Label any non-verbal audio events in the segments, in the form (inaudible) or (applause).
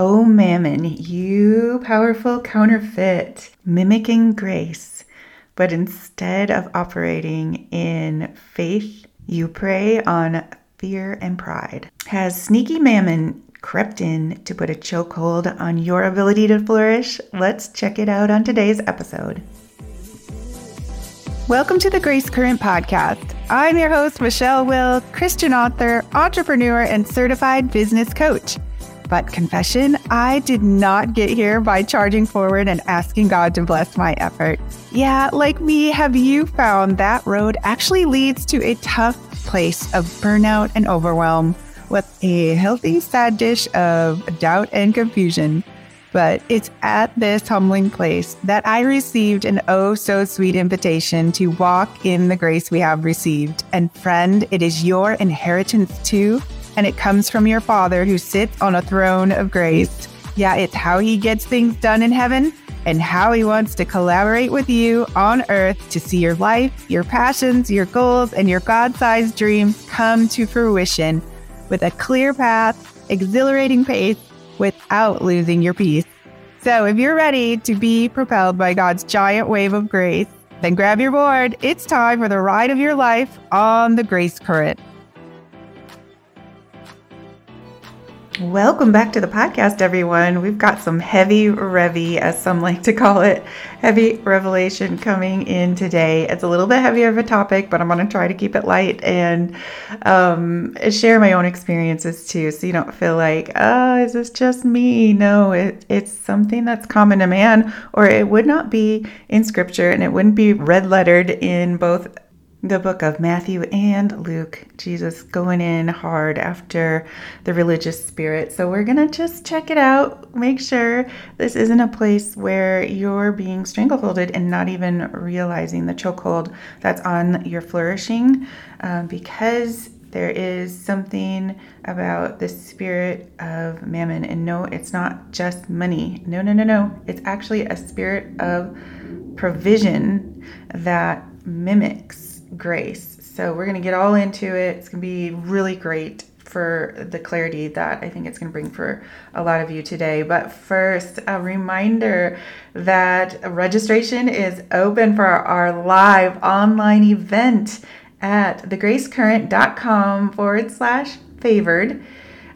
Oh, mammon, you powerful counterfeit, mimicking grace. But instead of operating in faith, you prey on fear and pride. Has sneaky mammon crept in to put a chokehold on your ability to flourish? Let's check it out on today's episode. Welcome to the Grace Current Podcast. I'm your host, Michelle Will, Christian author, entrepreneur, and certified business coach. But confession, I did not get here by charging forward and asking God to bless my effort. Yeah, like me, have you found that road actually leads to a tough place of burnout and overwhelm with a healthy sad dish of doubt and confusion? But it's at this humbling place that I received an oh so sweet invitation to walk in the grace we have received. And friend, it is your inheritance too and it comes from your Father who sits on a throne of grace. Yeah, it's how he gets things done in heaven and how he wants to collaborate with you on earth to see your life, your passions, your goals, and your God sized dreams come to fruition with a clear path, exhilarating pace, without losing your peace. So, if you're ready to be propelled by God's giant wave of grace, then grab your board. It's time for the ride of your life on the Grace Current. Welcome back to the podcast, everyone. We've got some heavy revy, as some like to call it, heavy revelation coming in today. It's a little bit heavier of a topic, but I'm going to try to keep it light and um, share my own experiences too, so you don't feel like, oh, is this just me? No, it, it's something that's common to man, or it would not be in scripture and it wouldn't be red lettered in both the book of Matthew and Luke, Jesus going in hard after the religious spirit. So we're going to just check it out. Make sure this isn't a place where you're being strangleholded and not even realizing the chokehold that's on your flourishing um, because there is something about the spirit of mammon. And no, it's not just money. No, no, no, no. It's actually a spirit of provision that mimics grace. So we're going to get all into it. It's going to be really great for the clarity that I think it's going to bring for a lot of you today. But first, a reminder that registration is open for our live online event at thegracecurrent.com forward slash favored.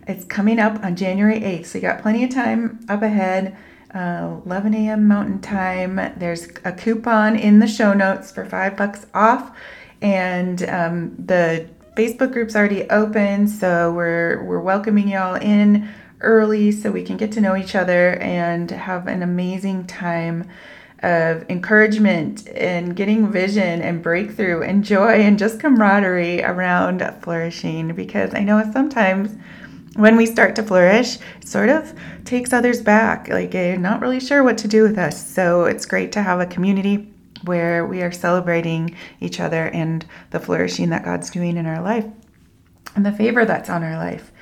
It's coming up on January 8th, so you got plenty of time up ahead. Uh, 11 a.m. Mountain Time. There's a coupon in the show notes for five bucks off and um, the Facebook group's already open, so we're we're welcoming y'all in early so we can get to know each other and have an amazing time of encouragement and getting vision and breakthrough and joy and just camaraderie around flourishing because I know sometimes when we start to flourish, it sort of takes others back. Like, you're not really sure what to do with us. So, it's great to have a community where we are celebrating each other and the flourishing that God's doing in our life and the favor that's on our life.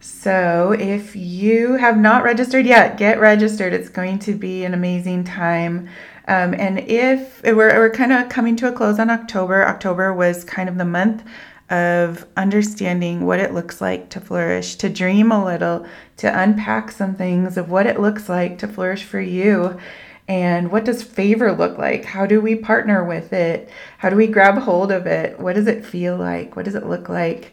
So, if you have not registered yet, get registered. It's going to be an amazing time. Um, and if we're, we're kind of coming to a close on October, October was kind of the month of understanding what it looks like to flourish, to dream a little, to unpack some things of what it looks like to flourish for you. And what does favor look like? How do we partner with it? How do we grab hold of it? What does it feel like? What does it look like?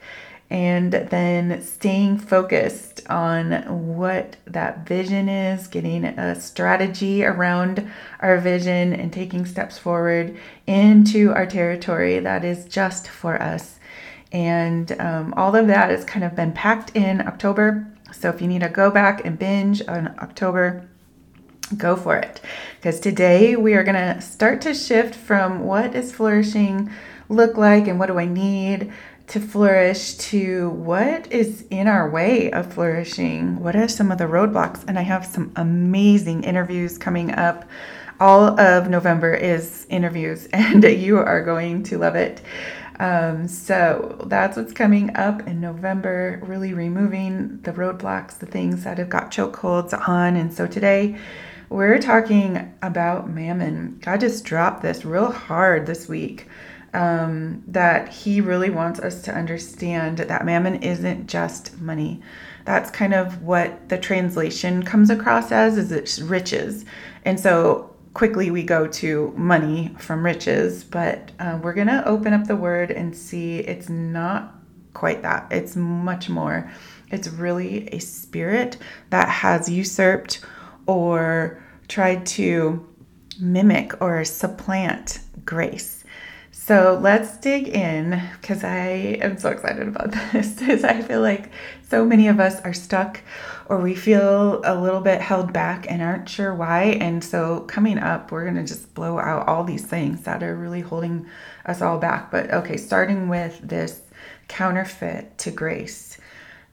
And then staying focused on what that vision is, getting a strategy around our vision, and taking steps forward into our territory that is just for us. And um, all of that has kind of been packed in October. So if you need to go back and binge on October, go for it. Because today we are going to start to shift from what is flourishing look like and what do I need to flourish to what is in our way of flourishing. What are some of the roadblocks? And I have some amazing interviews coming up. All of November is interviews, (laughs) and you are going to love it. Um, so that's what's coming up in November, really removing the roadblocks, the things that have got chokeholds on. And so today, we're talking about mammon. God just dropped this real hard this week. Um, that he really wants us to understand that mammon isn't just money. That's kind of what the translation comes across as is it's riches. And so quickly we go to money from riches, but uh, we're going to open up the word and see it's not quite that. It's much more. It's really a spirit that has usurped or tried to mimic or supplant grace. So let's dig in because I am so excited about (laughs) this. Because I feel like so many of us are stuck or we feel a little bit held back and aren't sure why. And so coming up, we're going to just blow out all these things that are really holding us all back. But okay, starting with this counterfeit to grace.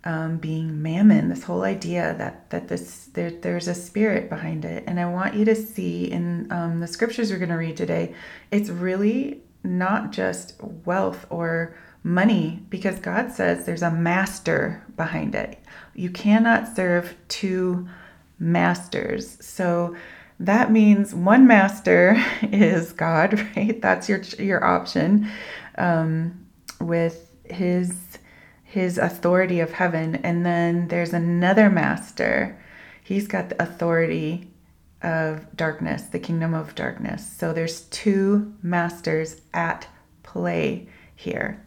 Um, being mammon, this whole idea that that this there, there's a spirit behind it, and I want you to see in um, the scriptures we're going to read today, it's really not just wealth or money because God says there's a master behind it. You cannot serve two masters. So that means one master (laughs) is God, (laughs) right? That's your your option um, with his his authority of heaven, and then there's another master. He's got the authority of darkness, the kingdom of darkness. So there's two masters at play here.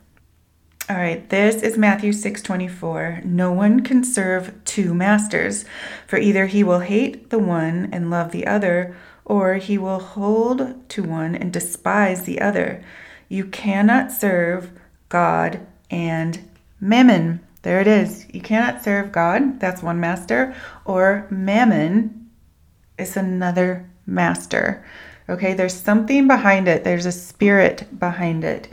All right, this is Matthew 6:24. No one can serve two masters, for either he will hate the one and love the other, or he will hold to one and despise the other. You cannot serve God and mammon. There it is. You cannot serve God, that's one master, or mammon, is another master. Okay, there's something behind it, there's a spirit behind it,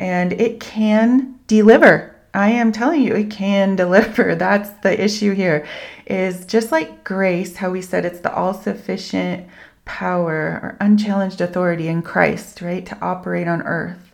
and it can deliver. I am telling you, it can (laughs) deliver. That's the issue here. Is just like grace, how we said it's the all sufficient power or unchallenged authority in Christ, right, to operate on earth.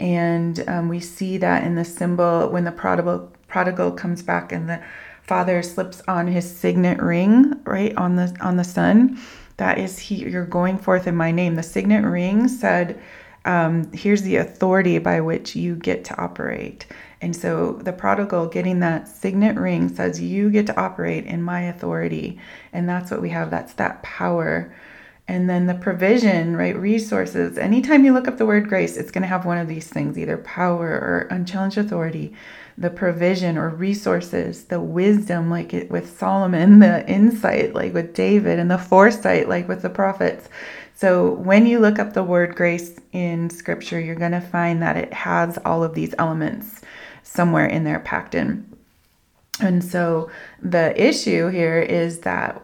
And um, we see that in the symbol when the prodigal, prodigal comes back and the father slips on his signet ring right on the on the son that is he you're going forth in my name. The signet ring said um, here's the authority by which you get to operate. And so the prodigal getting that signet ring says you get to operate in my authority. And that's what we have. That's that power and then the provision, right? Resources. Anytime you look up the word grace, it's going to have one of these things either power or unchallenged authority the provision or resources, the wisdom, like it with Solomon, the insight, like with David, and the foresight, like with the prophets. So when you look up the word grace in scripture, you're going to find that it has all of these elements somewhere in there packed in. And so the issue here is that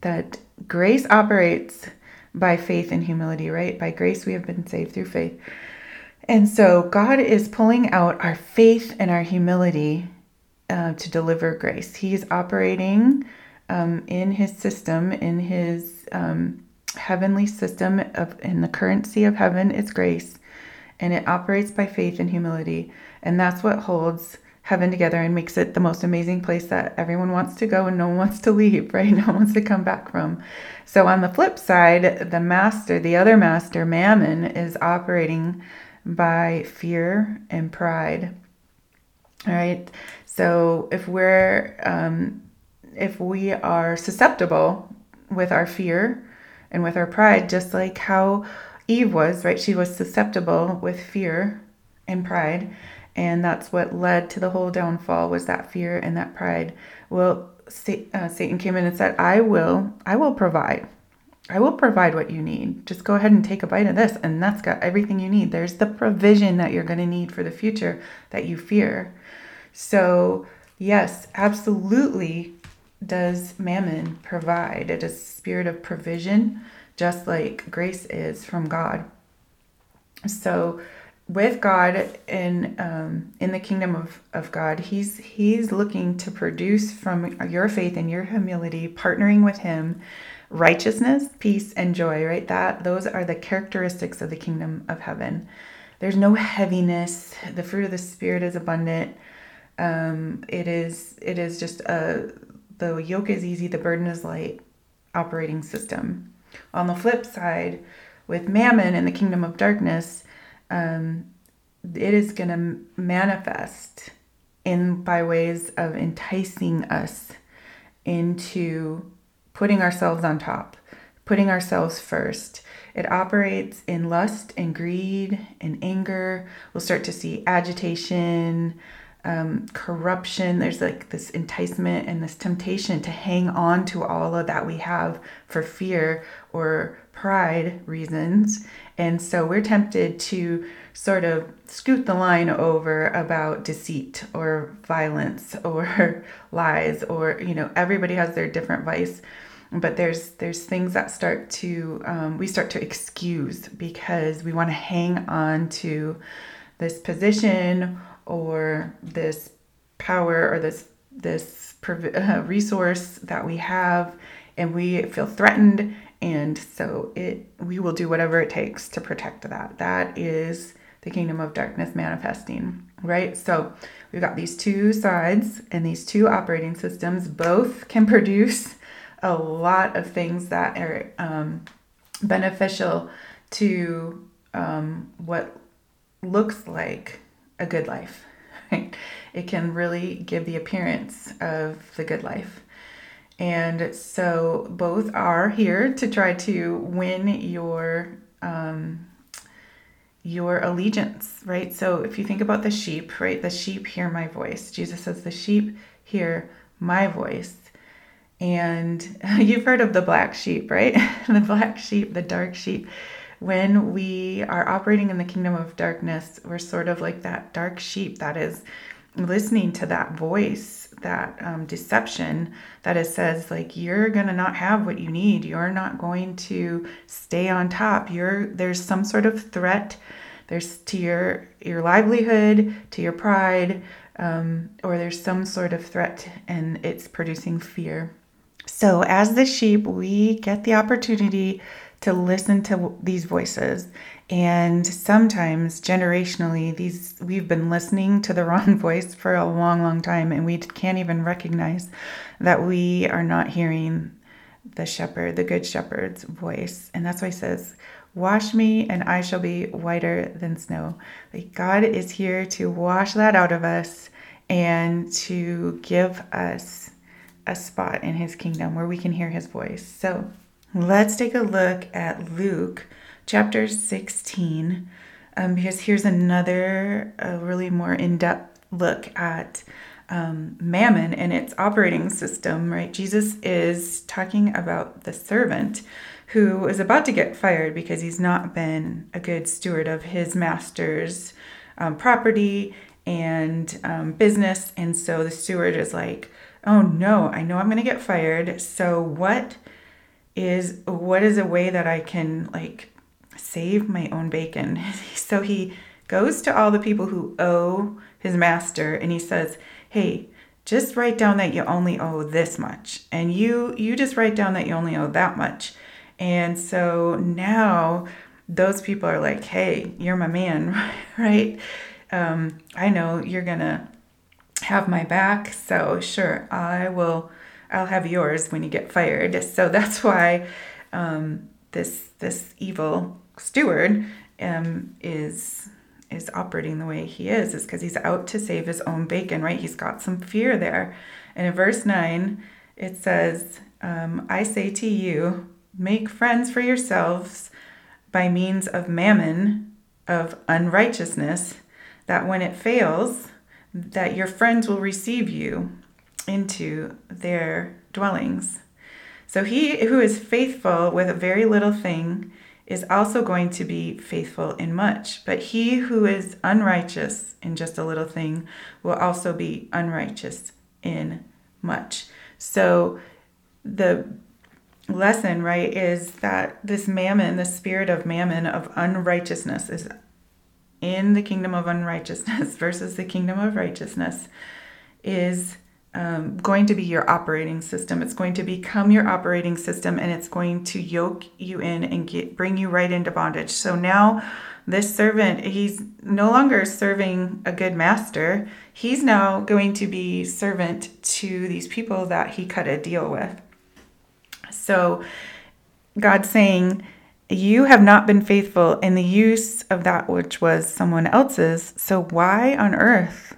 that grace operates by faith and humility, right? By grace we have been saved through faith. And so God is pulling out our faith and our humility uh, to deliver grace. He's operating um, in his system, in his um, heavenly system of in the currency of heaven is grace, and it operates by faith and humility, and that's what holds heaven together and makes it the most amazing place that everyone wants to go and no one wants to leave, (laughs) right? No one wants to come back from. So on the flip side, the master, the other master, Mammon, is operating by fear and pride. All right. So if we're um, if we are susceptible with our fear and with our pride, just like how Eve was, right? She was susceptible with fear and pride, and that's what led to the whole downfall was that fear and that pride. Well, uh, Satan came in and said, "I will, I will provide." I will provide what you need. Just go ahead and take a bite of this, and that's got everything you need. There's the provision that you're going to need for the future that you fear. So, yes, absolutely does mammon provide. It is a spirit of provision, just like grace is from God. So, with God in um, in the kingdom of, of God, He's He's looking to produce from your faith and your humility, partnering with Him righteousness, peace, and joy, right? That those are the characteristics of the kingdom of heaven. There's no heaviness. The fruit of the spirit is abundant. Um, it is it is just a the yoke is easy, the burden is light operating system. On the flip side, with mammon and the kingdom of darkness, um, it is going to manifest in by ways of enticing us into putting ourselves on top, putting ourselves first. It operates in lust and greed and anger. We'll start to see agitation, um, corruption. There's like this enticement and this temptation to hang on to all of that we have for fear or pride reasons. And so we're tempted to sort of scoot the line over about deceit or violence or (laughs) lies or you know everybody has their different vice but there's there's things that start to um, we start to excuse because we want to hang on to this position or this power or this this (laughs) uh, resource that we have and we feel threatened and so it we will do whatever it takes to protect that that is the kingdom of darkness manifesting, right? So we've got these two sides and these two operating systems. Both can (laughs) produce a lot of things that are um, beneficial to um, what looks like a good life. (laughs) Right? It can really give the appearance of the good life. And so both are here to try to win your um, your allegiance, right? So if you think about the sheep, right? The sheep hear my voice. Jesus says, the sheep hear my voice. And (laughs) you've heard of the black sheep, right? (laughs) the black sheep, the dark sheep. When we are operating in the kingdom of darkness, we're sort of like that dark sheep that is listening to that voice, that um, deception that it says like you're gonna not have what you need. You're not going to stay on top. You're there's some sort of threat. There's to your your livelihood, to your pride, um, or there's some sort of threat, and it's producing fear. So as the sheep, we get the opportunity to listen to these voices. And sometimes generationally these we've been listening to the (laughs) wrong voice for a long long time and we can't even recognize that we are not hearing the shepherd the good shepherd's voice. And that's why he says wash me and i shall be whiter than snow. Like god is here to wash that out of us and to give us a spot in his kingdom where we can hear his voice. So Let's take a look at Luke chapter 16, um, because here's another a really more in depth look at um, mammon and its operating system, right? Jesus is talking about the servant who is about to get fired because he's not been a good steward of his master's um, property and um, business. And so the steward is like, oh no, I know I'm going to get fired. So what? Is what is a way that I can like save my own bacon? (laughs) so he goes to all the people who owe his master and he says, "Hey, just write down that you only owe this much and you you just write down that you only owe that much." And so now those people are like, "Hey, you're my man, (laughs) right? Um, I know you're going to have my back, so sure, I will I'll have yours when you get fired. So that's why um, this this evil steward um, is is operating the way he is is because he's out to save his own bacon, right? He's got some fear there. And in verse nine, it says, um, "I say to you, make friends for yourselves by means of mammon, of unrighteousness, that when it fails." That your friends will receive you into their dwellings. So he who is faithful with a very little thing is also going to be faithful in much. But he who is unrighteous in just a little thing will also be unrighteous in much. So the lesson, right, is that this mammon, the spirit of mammon, of unrighteousness, is in the kingdom of unrighteousness (laughs) versus the kingdom of righteousness, is um, going to be your operating system. It's going to become your operating system and it's going to yoke you in and get, bring you right into bondage. So now, this servant, he's no longer serving a good master. He's now going to be servant to these people that he cut a deal with. So, God's saying, You have not been faithful in the use of that which was someone else's. So, why on earth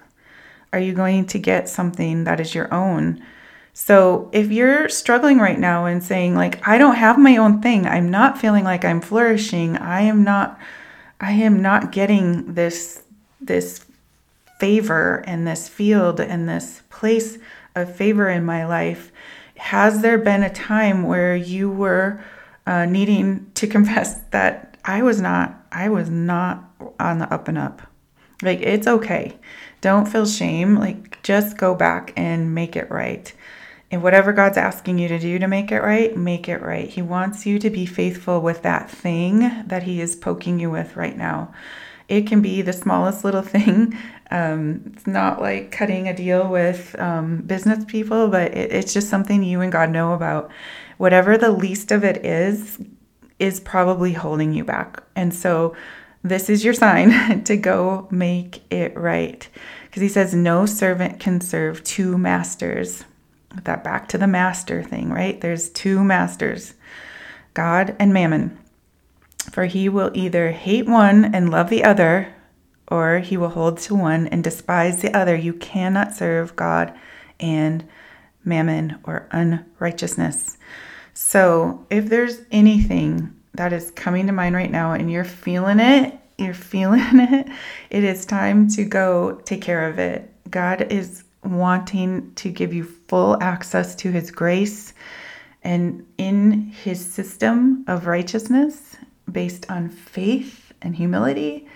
are you going to get something that is your own? So if you're struggling right now and saying like I don't have my own thing, I'm not feeling like I'm flourishing, I am not I am not getting this this favor and this field and this place of favor in my life, has there been a time where you were uh, needing to (laughs) confess that I was not I was not on the up and up? Like it's okay. Don't feel shame. Like just go back and make it right. And whatever God's asking you to do to make it right, make it right. He wants you to be faithful with that thing that He is poking you with right now. It can be the smallest little (laughs) thing. Um, it's not like cutting a deal with um, business people, but it, it's just something you and God know about. Whatever the least of it is, is probably holding you back. And so, this is your sign (laughs) to go make it right. Because he says, No servant can serve two masters that back to the master thing, right? There's two masters, God and mammon. For he will either hate one and love the other, or he will hold to one and despise the other. You cannot serve God and mammon or unrighteousness. So, if there's anything that is coming to mind right now and you're feeling it, you're feeling (laughs) it, it is time to go take care of it. God is wanting to give you full access to His grace and in His system of righteousness based on faith and humility.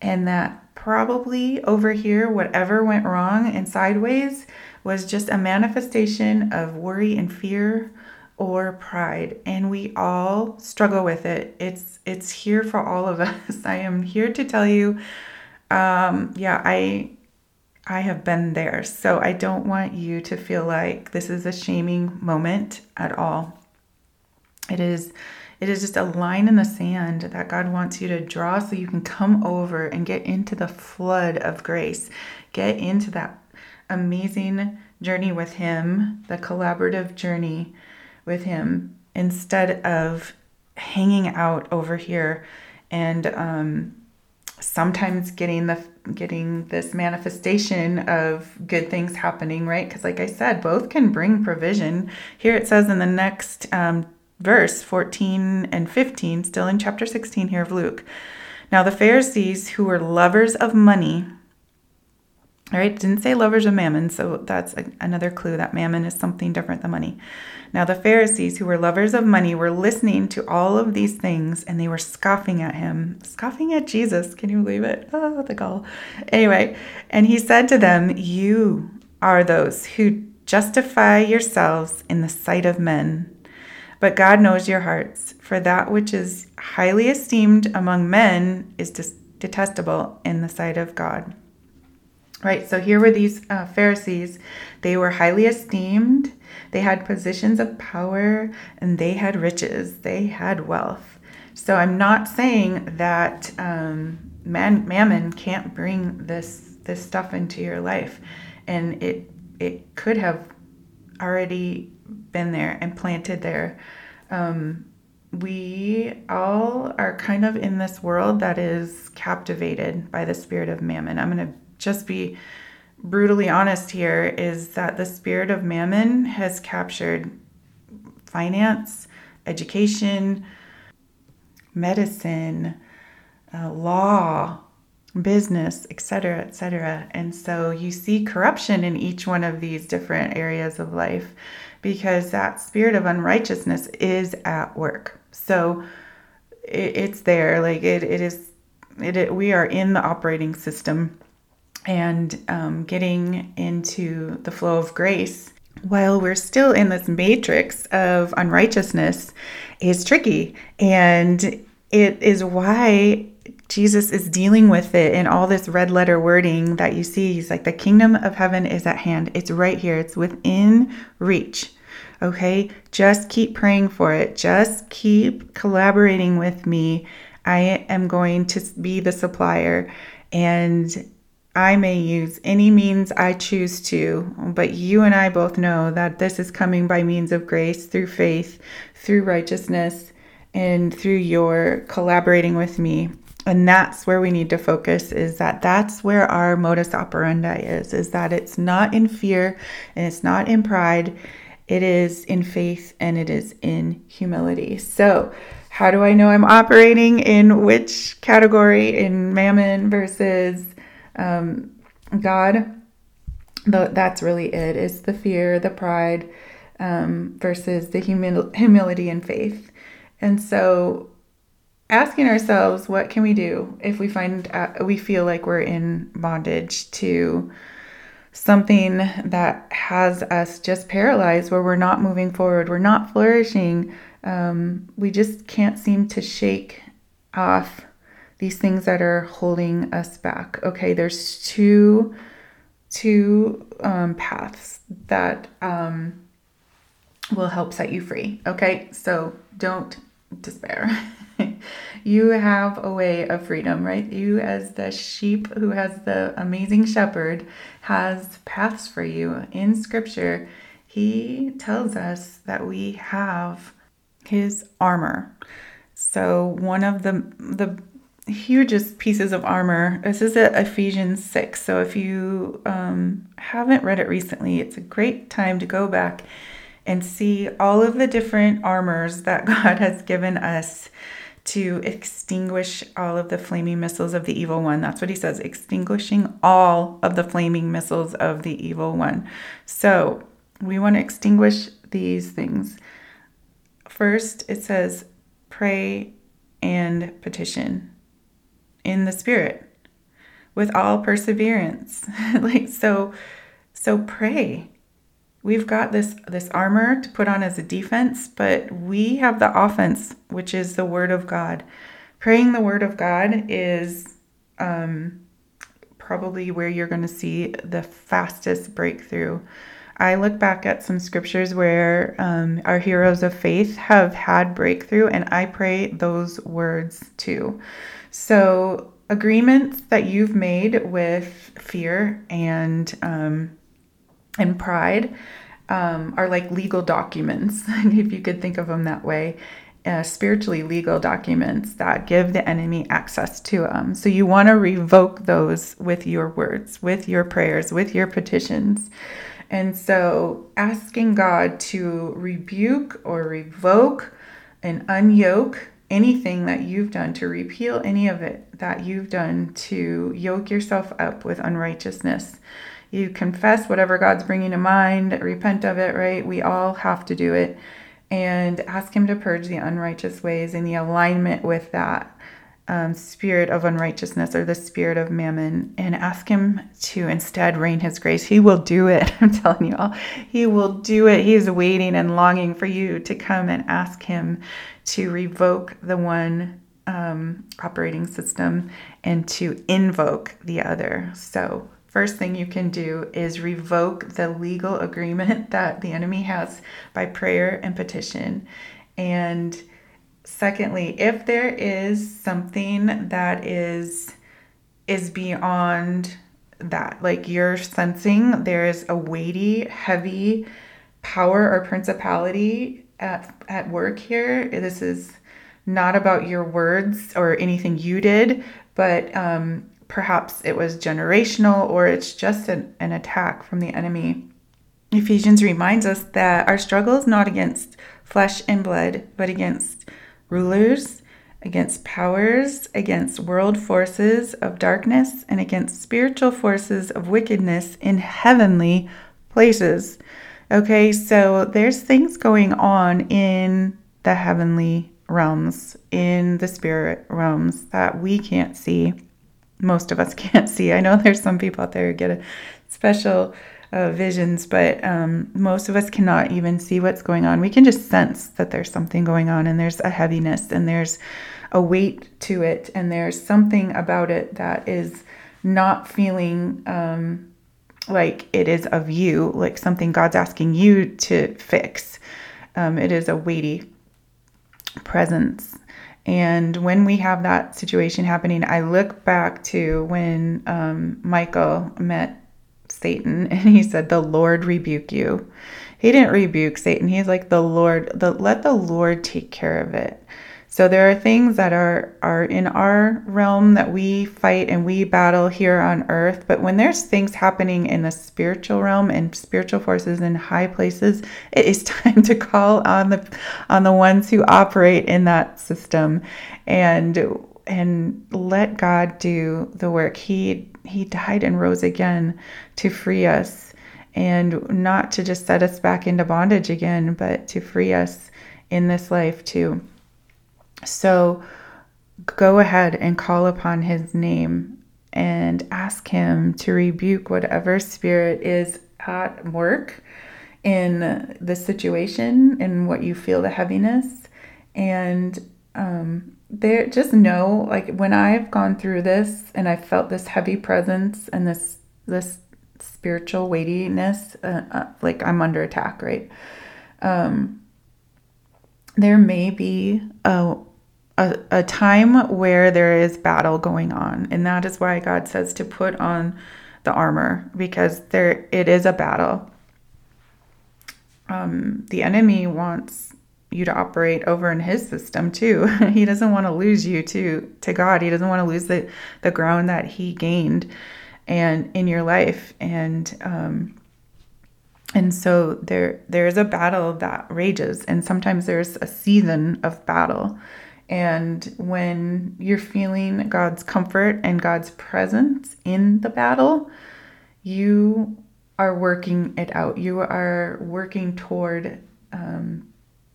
And that probably over here, whatever went wrong and sideways was just a manifestation of worry and fear or pride and we all struggle with it it's it's here for all of (laughs) us i am here to tell you um yeah i I have been there. So I don't want you to feel like this is a shaming moment at all. It is it is just a line in the sand that God wants you to draw so you can come over and get into the flood of grace. Get into that amazing journey with him, the collaborative journey with him instead of hanging out over here and um, sometimes getting the getting this manifestation of good things happening right? Because like i said both can bring provision. Here it says in the next um, verse 14 and 15 still in chapter 16 here of luke. Now the pharisees who were lovers of money all right, didn't say lovers of mammon, so that's a, another clue that mammon is something different than money. Now, the Pharisees, who were lovers of money, were listening to all of these things and they were scoffing at him, scoffing at Jesus. Can you believe it? Oh, the gall. Anyway, and he said to them, You are those who justify yourselves in the sight of men, but God knows your hearts, for that which is highly esteemed among men is detestable in the sight of God. Right, so here were these uh, Pharisees. They were highly esteemed, they had positions of power, and they had riches, they had wealth. So I'm not saying that um, man, mammon can't bring this this stuff into your life, and it it could have already been there and planted there. Um, we all are kind of in this world that is captivated by the spirit of mammon. I'm going to just be brutally honest here is that the spirit of mammon has captured finance, education, medicine, uh, law, business, etc., etc. And so you see corruption in each one of these different areas of life because that spirit of unrighteousness is at work. So it, it's there, like it, it is. It, it, we are in the operating system and um, getting into the flow of grace while we're still in this matrix of unrighteousness is tricky. And it is why Jesus is dealing with it in all this red letter wording that you see. He's like, the kingdom of heaven is at hand. It's right here, it's within reach. Okay, just keep praying for it. Just keep collaborating with me. I am going to be the supplier. And I may use any means I choose to, but you and I both know that this is coming by means of grace, through faith, through righteousness, and through your collaborating with me. and that's where we need to focus is that that's where our modus operandi is is that it's not in fear and it's not in pride. It is in faith and it is in humility. So how do i know i'm operating in which category? In mammon versus um, god the, that's really it is the fear the pride um, versus the humil- humility and faith. And so asking ourselves what can we do if we find uh, we feel like we're in bondage to something that has us just paralyzed where we're not moving forward we're not flourishing um, we just can't seem to shake off these things that are holding us back okay there's two two um, paths that um, will help set you free okay so don't despair (laughs) you have a way of freedom, right? You, as the sheep who has the amazing shepherd, has paths for you in scripture. He tells us that we have his armor. So, one of the, the hugest pieces of armor. This is at Ephesians 6. So if you um, haven't read it recently, it's a great time to go back and see all of the different armors that (laughs) God has given us to extinguish all of the flaming missiles of the evil one. That's what he says, extinguishing all of the flaming missiles of the evil one. So we want to extinguish these things. First, it says, pray and petition in the spirit with all perseverance. (laughs) like so so pray we've got this this armor to put on as a defense, but we have the offense, which is the word of God. Praying the word of God is um, probably where you're going to see the fastest breakthrough. I look back at some scriptures where um, our heroes of faith have had breakthrough, and I pray those words too. So, agreements that you've made with fear and um, and pride um, are like legal documents, (laughs) if you could think of them that way. Uh, spiritually legal documents that give the enemy access to them. So you want to revoke those with your words, with your prayers, with your petitions. And so asking God to rebuke or revoke and unyoke anything that you've done, to repeal any of it that you've done to yoke yourself up with unrighteousness. You confess whatever God's bringing to mind, repent of it, right? We all have to do it. And ask Him to purge the unrighteous ways in the alignment with that um, spirit of unrighteousness or the spirit of mammon and ask Him to instead rain His grace. He will do it. (laughs) I'm telling you all, He will do it. He is waiting and longing for you to come and ask Him to revoke the one um, operating system and to invoke the other. So, first thing you can do is revoke the legal agreement (laughs) that the enemy has by prayer and petition. And secondly, if there is something that is is beyond that, like you're sensing there is a weighty, heavy power or principality at, at work here. This is not about your words or anything you did, but um, perhaps it was generational or it's just an, an attack from the enemy. Ephesians reminds us that our struggle is not against flesh and blood, but against rulers, against powers, against world forces of darkness, and against spiritual forces of wickedness in heavenly places. Okay, so there's things going on in the heavenly realms, in the spirit realms that we can't see most of us (laughs) can't see. I know there's some people out there who get a special uh, visions, but um, most of us cannot even see what's going on. We can just sense that there's something going on and there's a heaviness and there's a weight to it and there's something about it that is not feeling um, like it is of you, like something God's asking you to fix. Um, it is a weighty presence. And when we have that situation happening, I look back to when um, Michael met Satan (laughs) and he said, The Lord rebuke you. He didn't rebuke Satan. He's like, The Lord, the, let the Lord take care of it. So there are things that are are in our realm that we fight and we battle here on earth, but when there's things happening in the spiritual realm and spiritual forces in high places, it is (laughs) time to call on the on the ones who operate in that system and and let God do the work. He he died and rose again to free us and not to just set us back into bondage again, but to free us in this life too. So go ahead and call upon his name and ask him to rebuke whatever spirit is at work in the situation and what you feel the heaviness. And um, there, just know, like when I've gone through this and I felt this heavy presence and this this spiritual weightiness, uh, uh, like I'm under attack, right? Um, there may be a a, a time where there is battle going on. And that is why God says to put on the armor because there it is a battle. Um, the enemy wants you to operate over in his system too. (laughs) he doesn't want to lose you to to God. He doesn't want to lose the the ground that he gained and in your life and um and so there there is a battle that rages and sometimes there's a season of battle and when you're feeling God's comfort and God's presence in the battle, you are working it out. You are working toward um,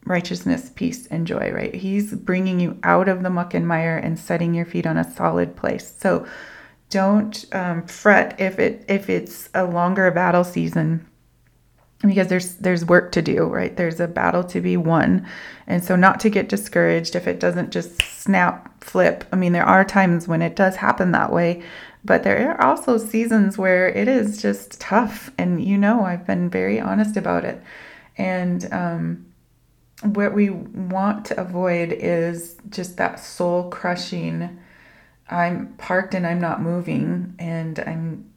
righteousness, peace, and joy, right? He's bringing you out of the muck and mire and setting your feet on a solid place. So don't um, fret if it if it's a longer battle season because there's there's work to do right there's a battle to be won and so not to get discouraged if it doesn't just snap flip i mean there are times when it does happen that way but there are also seasons where it is just tough and you know i've been very honest about it and um, what we want to avoid is just that soul crushing i'm parked and i'm not moving and i'm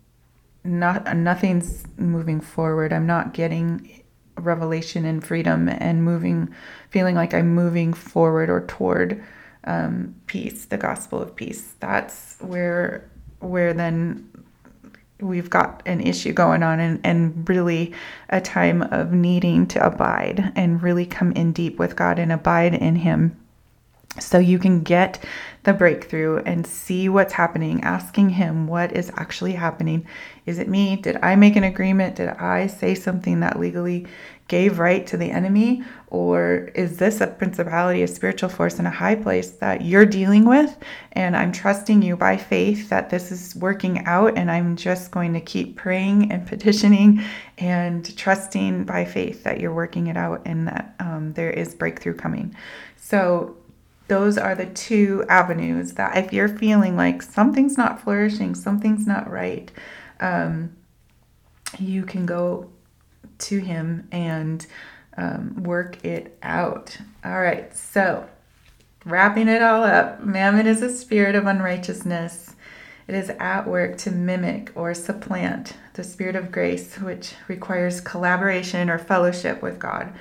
not nothing's moving forward. I'm not getting revelation and freedom and moving, feeling like I'm moving forward or toward um, peace, the gospel of peace. That's where where then we've got an issue going on and, and really a time of needing to abide and really come in deep with God and abide in Him so you can get the breakthrough and see what's happening, asking Him what is actually happening. Is it me? Did I make an agreement? Did I say something that legally gave right to the enemy? Or is this a principality, a spiritual force in a high place that you're dealing with? And I'm trusting you by faith that this is working out, and I'm just going to keep praying and (laughs) petitioning and trusting by faith that you're working it out and that um, there is breakthrough coming. So, those are the two avenues that if you're feeling like something's not flourishing, something's not right, um, you can go to him and um, work it out. All right, so wrapping it all up, mammon is a spirit of unrighteousness. It is at work to mimic or supplant the spirit of grace, which requires collaboration or fellowship with God.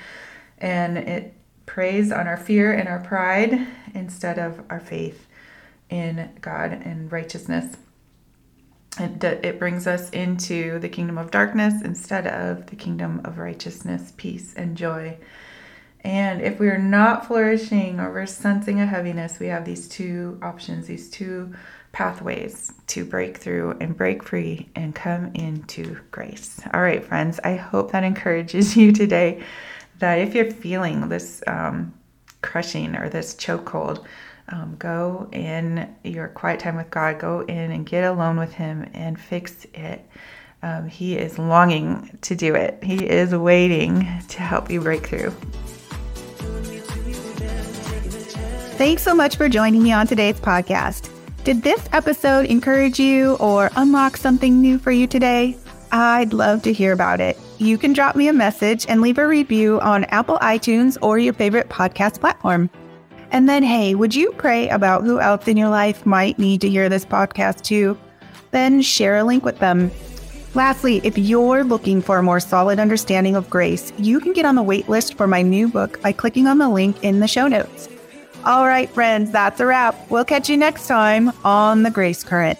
And it preys on our fear and our pride instead of our faith in God and righteousness. It, it brings us into the kingdom of darkness instead of the kingdom of righteousness, peace, and joy. And if we're not flourishing or we're sensing a heaviness, we have these two options, these two pathways to break through and break free and come into grace. All right, friends, I hope that encourages (laughs) you today that if you're feeling this um, crushing or this chokehold, um, go in your quiet time with God, go in and get alone with Him and fix it. Um, he is longing to do it, He is waiting to help you break through. Thanks so much for joining me on today's podcast. Did this episode encourage you or unlock something new for you today? I'd love to hear about it you can drop me a message and leave a review on Apple iTunes or your favorite podcast platform. And then, hey, would you pray about who else in your life might need to hear this podcast too? Then share a link with them. Lastly, if you're looking for a more solid understanding of grace, you can get on the waitlist for my new book by clicking on the link in the show notes. All right, friends, that's a wrap. We'll catch you next time on The Grace Current.